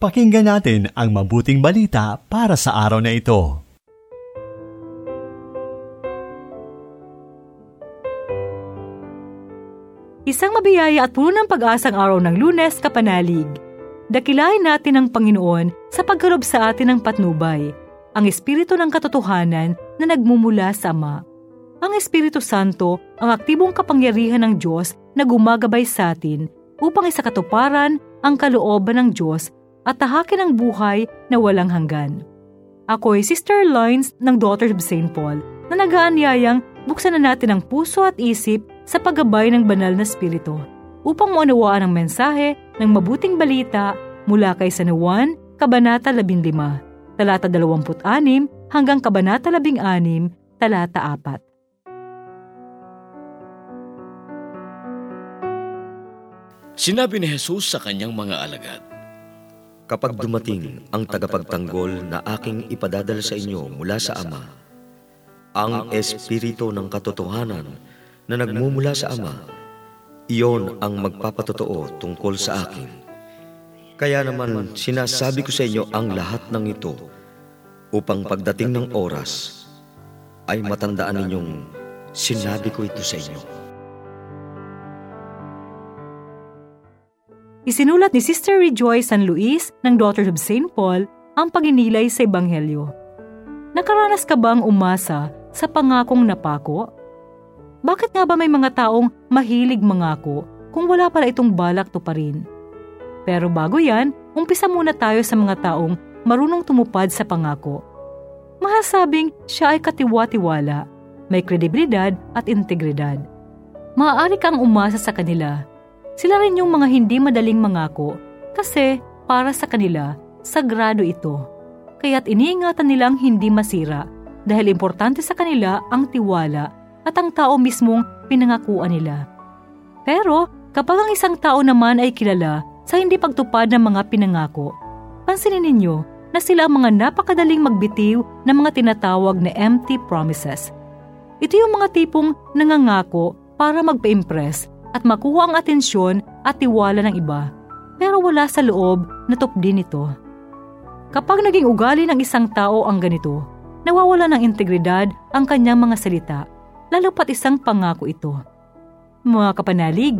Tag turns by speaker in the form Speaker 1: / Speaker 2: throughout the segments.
Speaker 1: Pakinggan natin ang mabuting balita para sa araw na ito.
Speaker 2: Isang mabiyaya at puno ng pag-asang araw ng lunes, kapanalig. Dakilain natin ang Panginoon sa pagkarob sa atin ng patnubay, ang Espiritu ng katotohanan na nagmumula sa Ama. Ang Espiritu Santo ang aktibong kapangyarihan ng Diyos na gumagabay sa atin upang isakatuparan ang kalooban ng Diyos at tahakin ang buhay na walang hanggan. Ako ay Sister Lines ng Daughters of St. Paul na nagaanyayang buksan na natin ang puso at isip sa paggabay ng banal na spirito upang maunawaan ang mensahe ng mabuting balita mula kay San Juan, Kabanata 15, talata 26 hanggang Kabanata 16, talata 4.
Speaker 3: Sinabi ni Jesus sa kanyang mga alagad,
Speaker 4: Kapag dumating ang tagapagtanggol na aking ipadadala sa inyo mula sa Ama, ang Espiritu ng katotohanan na nagmumula sa Ama, iyon ang magpapatotoo tungkol sa akin. Kaya naman sinasabi ko sa inyo ang lahat ng ito upang pagdating ng oras ay matandaan ninyong sinabi ko ito sa inyo.
Speaker 2: Isinulat ni Sister Rejoice San Luis ng Daughters of St. Paul ang paginilay sa Ebanghelyo. Nakaranas ka bang umasa sa pangakong napako? Bakit nga ba may mga taong mahilig mangako kung wala pala itong balak to pa rin? Pero bago yan, umpisa muna tayo sa mga taong marunong tumupad sa pangako. Mahasabing siya ay katiwa-tiwala, may kredibilidad at integridad. Maaari kang umasa sa kanila sila rin yung mga hindi madaling mangako kasi para sa kanila, sagrado ito. Kaya't iniingatan nilang hindi masira dahil importante sa kanila ang tiwala at ang tao mismong pinangakuan nila. Pero kapag ang isang tao naman ay kilala sa hindi pagtupad ng mga pinangako, pansinin ninyo na sila ang mga napakadaling magbitiw ng mga tinatawag na empty promises. Ito yung mga tipong nangangako para magpa-impress at makuha ang atensyon at tiwala ng iba, pero wala sa loob na din ito. Kapag naging ugali ng isang tao ang ganito, nawawala ng integridad ang kanyang mga salita, lalo pat isang pangako ito. Mga kapanalig,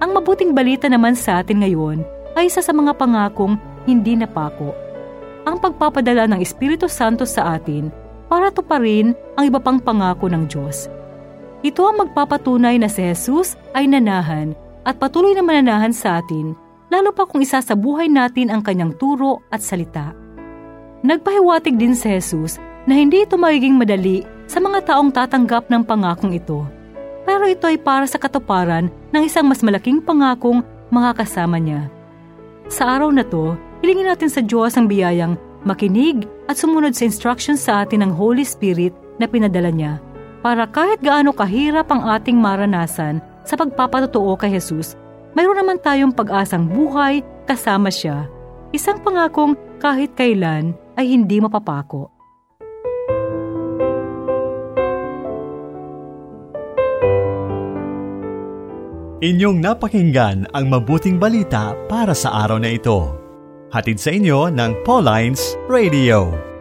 Speaker 2: ang mabuting balita naman sa atin ngayon ay isa sa mga pangakong hindi napako. Ang pagpapadala ng Espiritu Santo sa atin para tuparin ang iba pang pangako ng Diyos ito ang magpapatunay na si Jesus ay nanahan at patuloy na mananahan sa atin, lalo pa kung isa sa buhay natin ang kanyang turo at salita. Nagpahiwatig din si Jesus na hindi ito magiging madali sa mga taong tatanggap ng pangakong ito. Pero ito ay para sa katuparan ng isang mas malaking pangakong makakasama niya. Sa araw na to, hilingin natin sa Diyos ang biyayang makinig at sumunod sa instructions sa atin ng Holy Spirit na pinadala niya para kahit gaano kahirap ang ating maranasan sa pagpapatotoo kay Jesus, mayroon naman tayong pag-asang buhay kasama siya. Isang pangakong kahit kailan ay hindi mapapako.
Speaker 1: Inyong napakinggan ang mabuting balita para sa araw na ito. Hatid sa inyo ng Pauline's Radio.